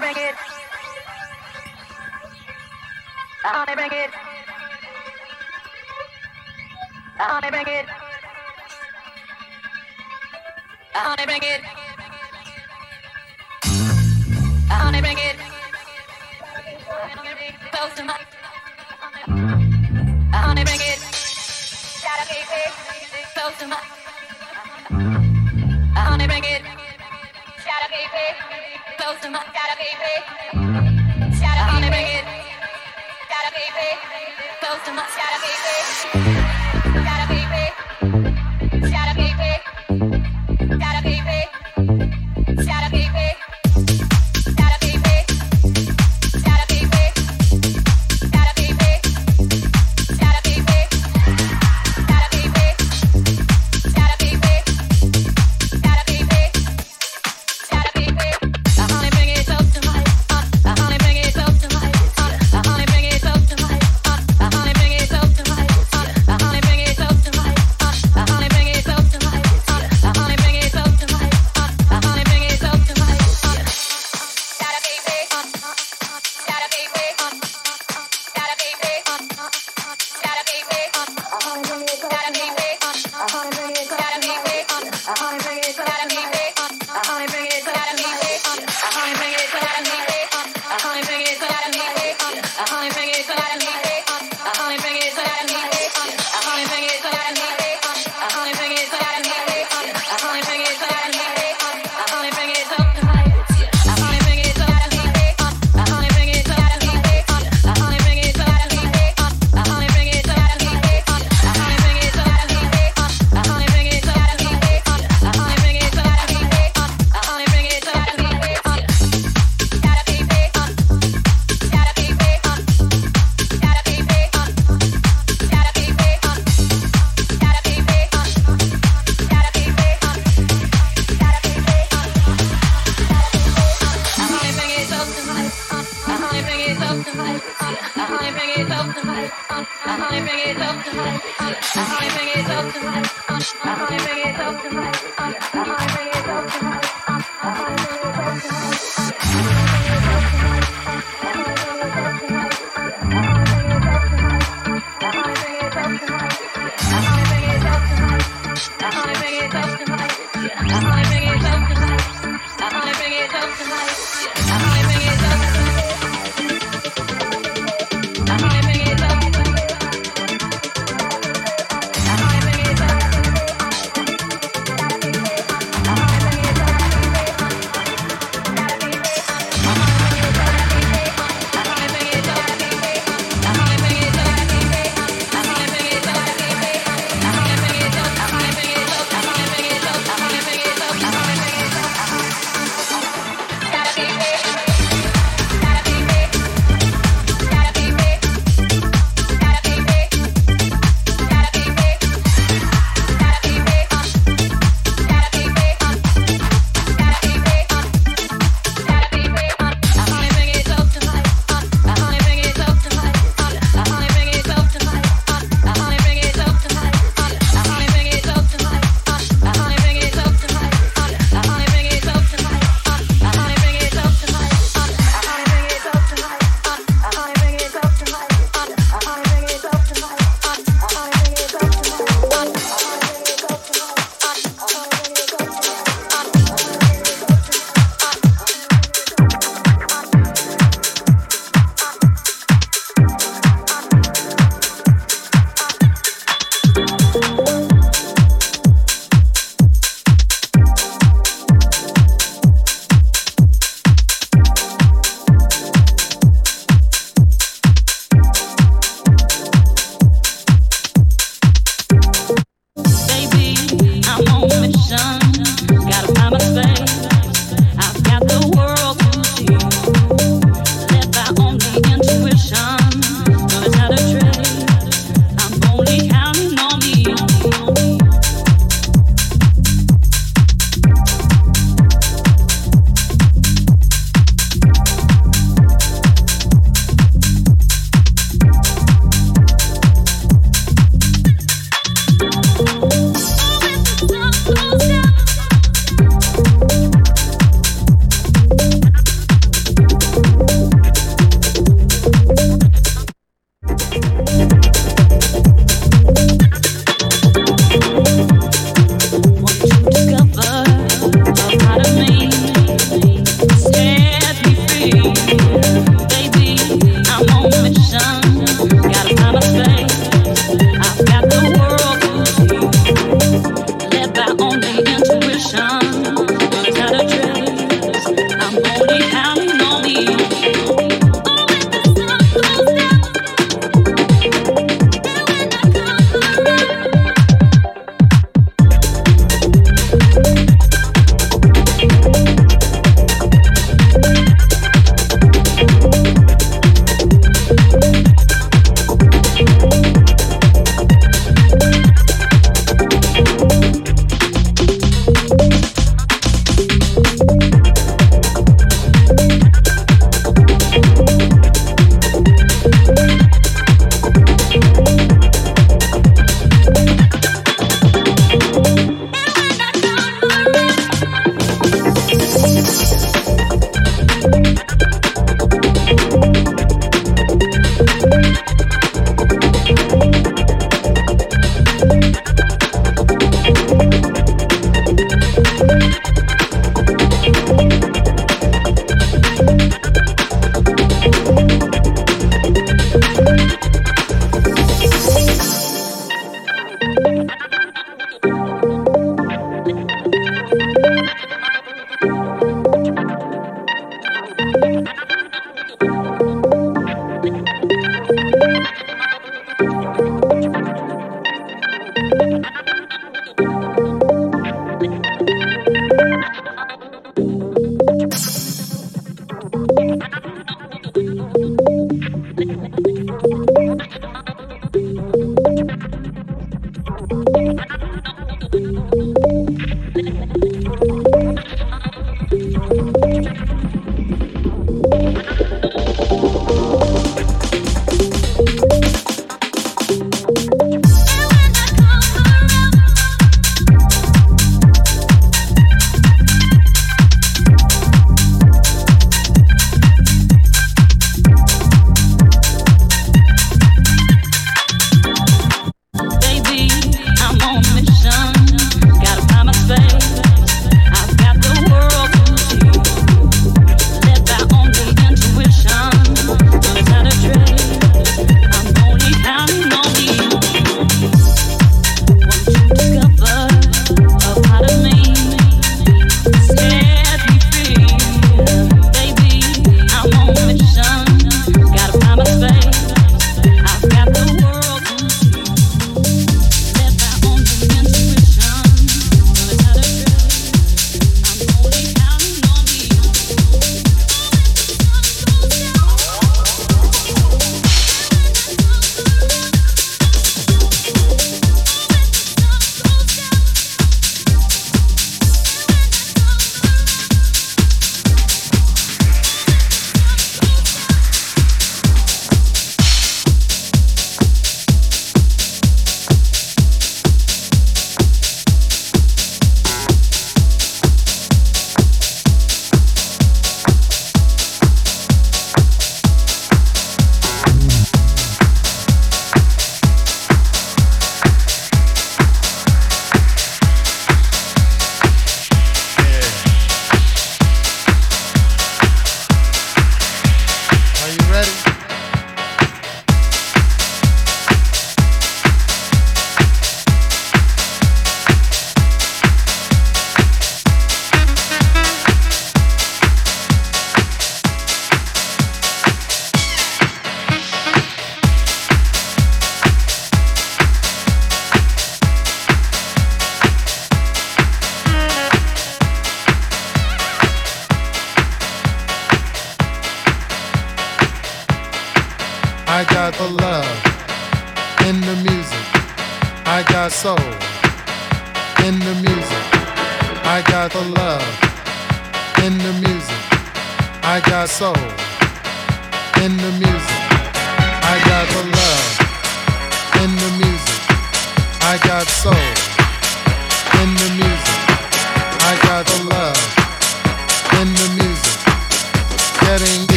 honey bring it. The honey bring it. The honey bring it. The honey bring it. The honey bring it. Close to my. The honey bring it. Close to my. Gotta be it.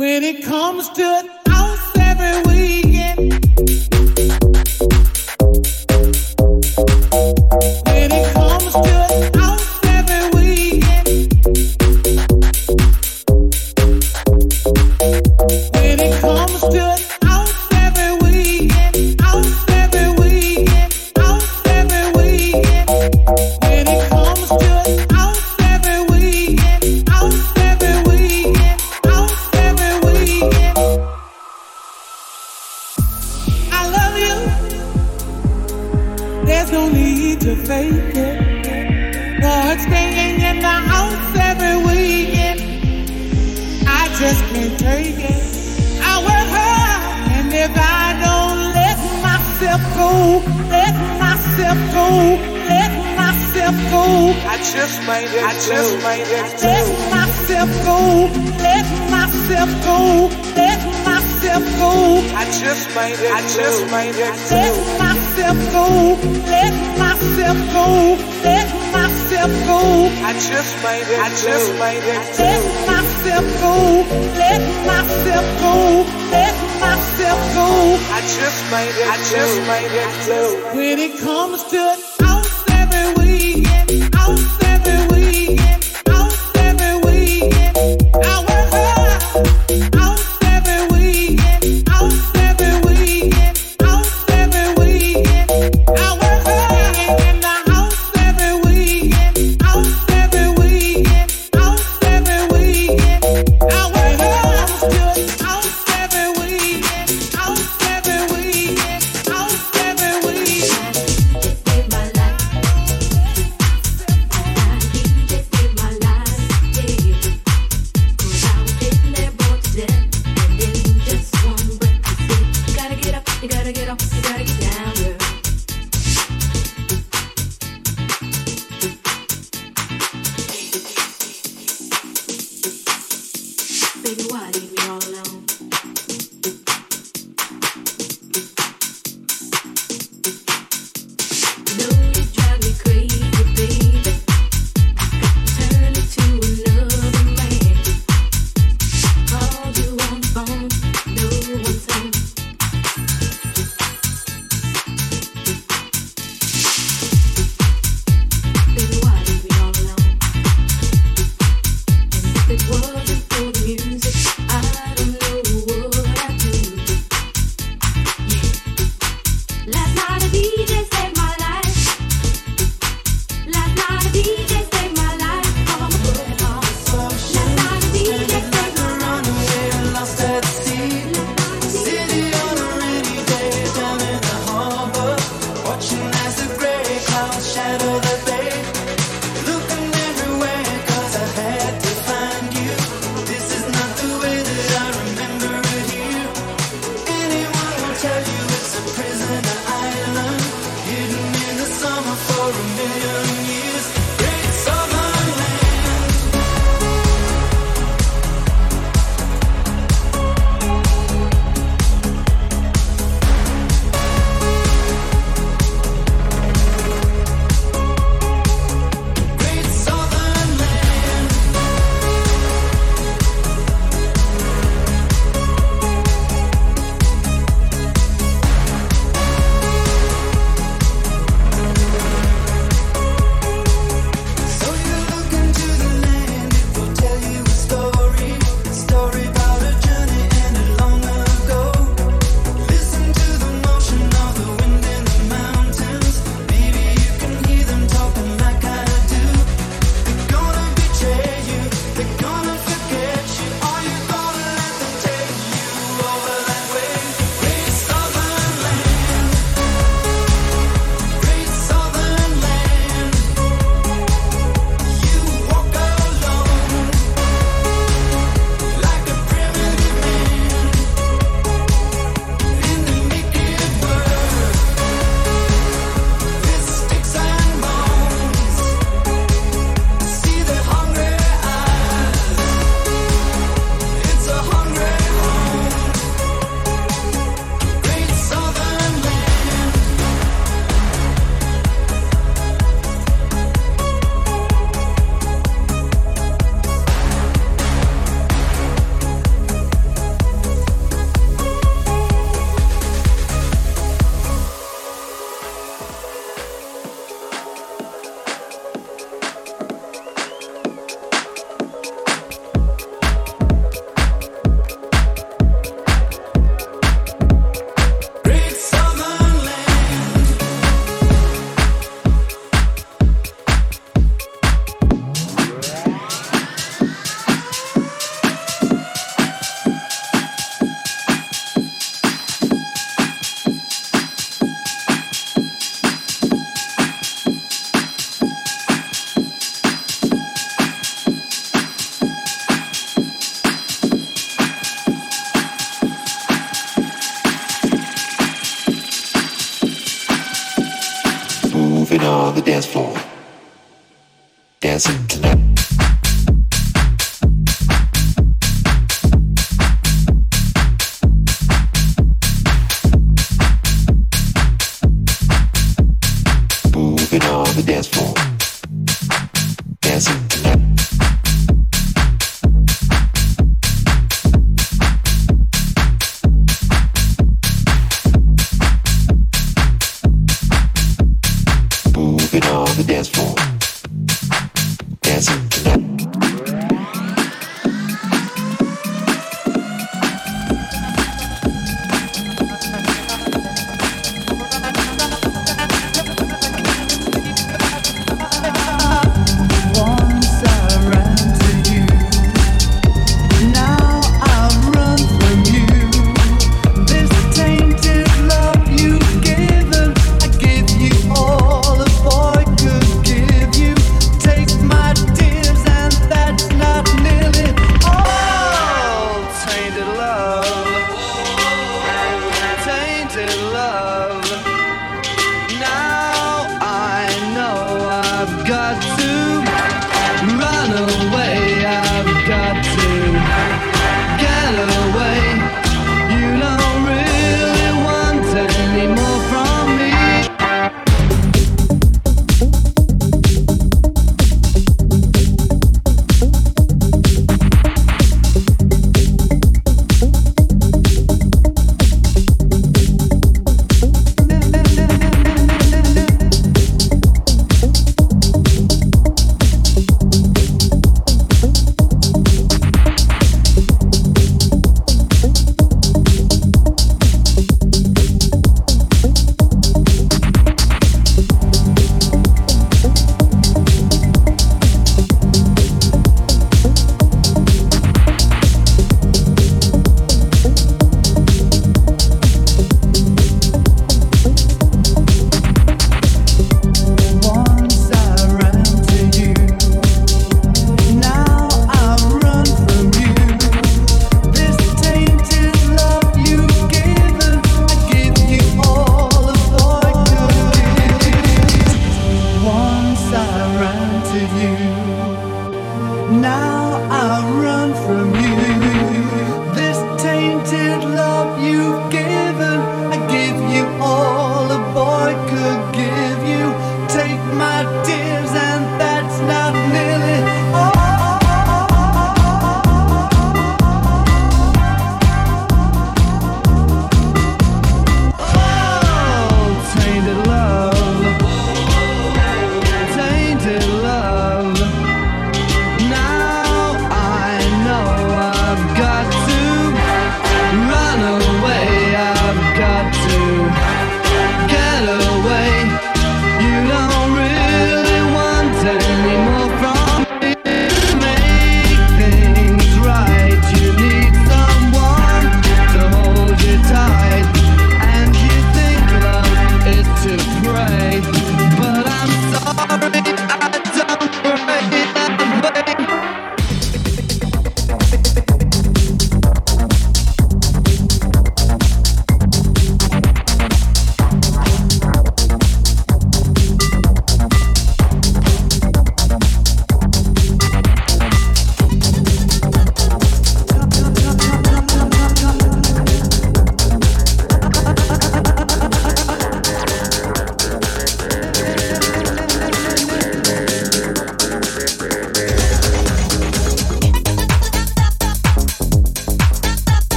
When it comes to ounce every week.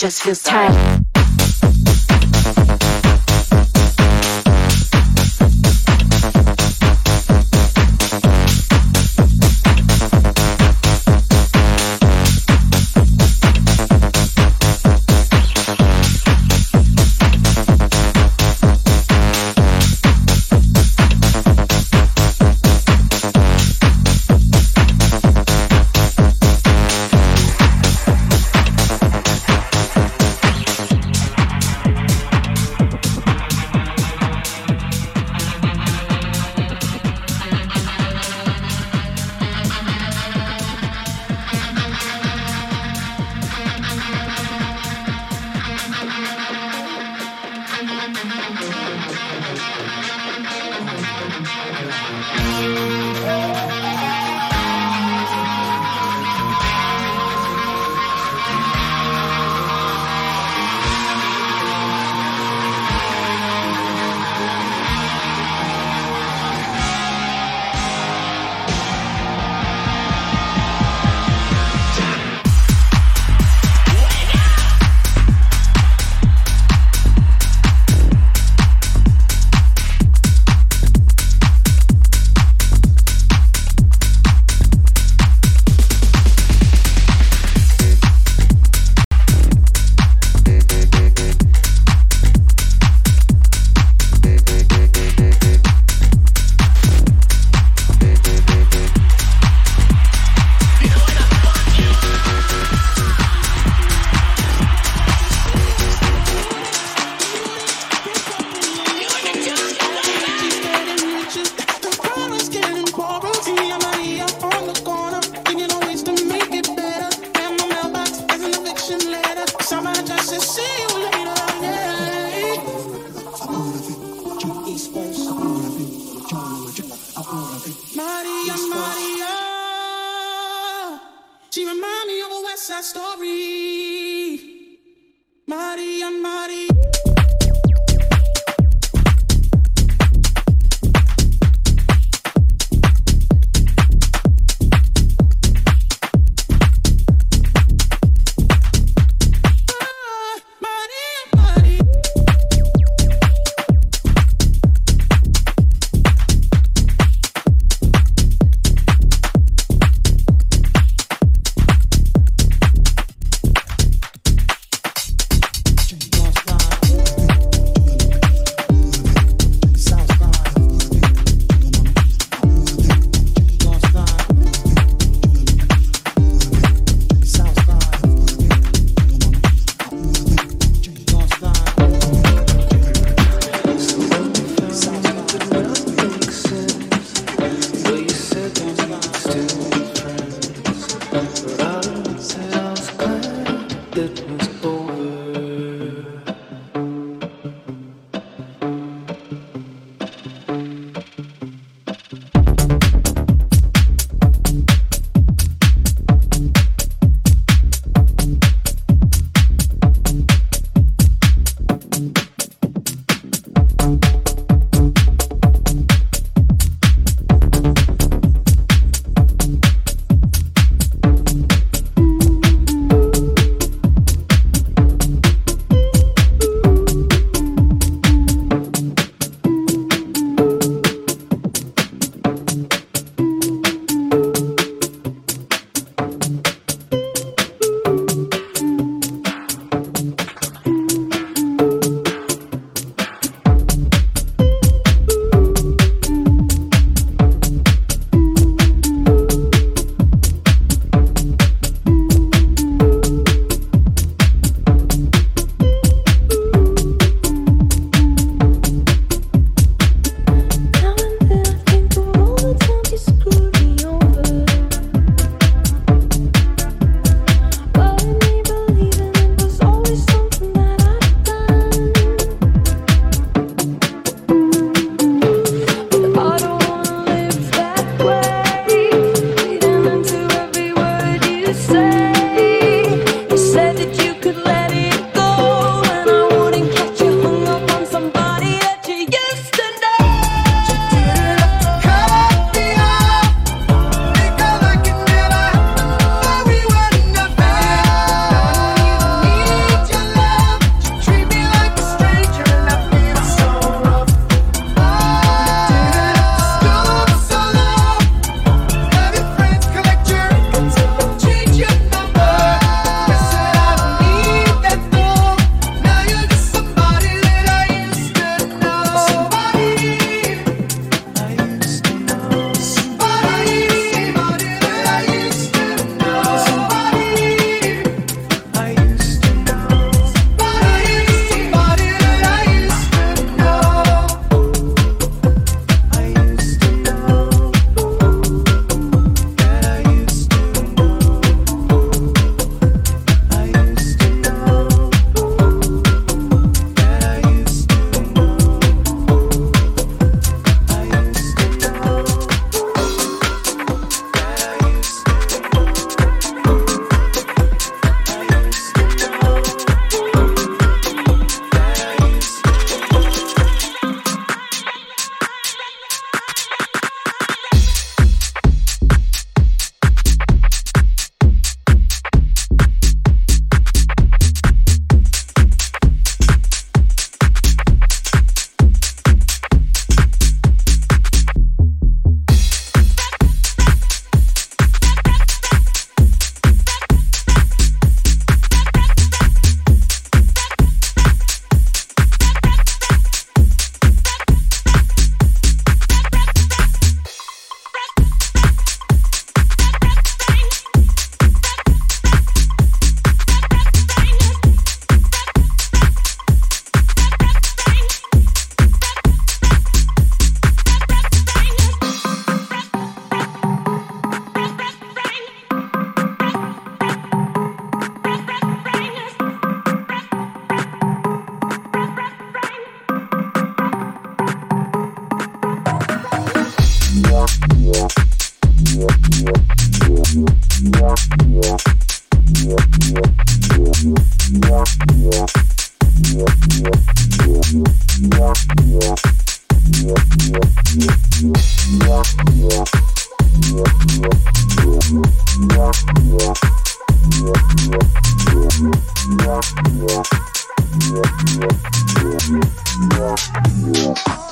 Just feels tight. Yeah.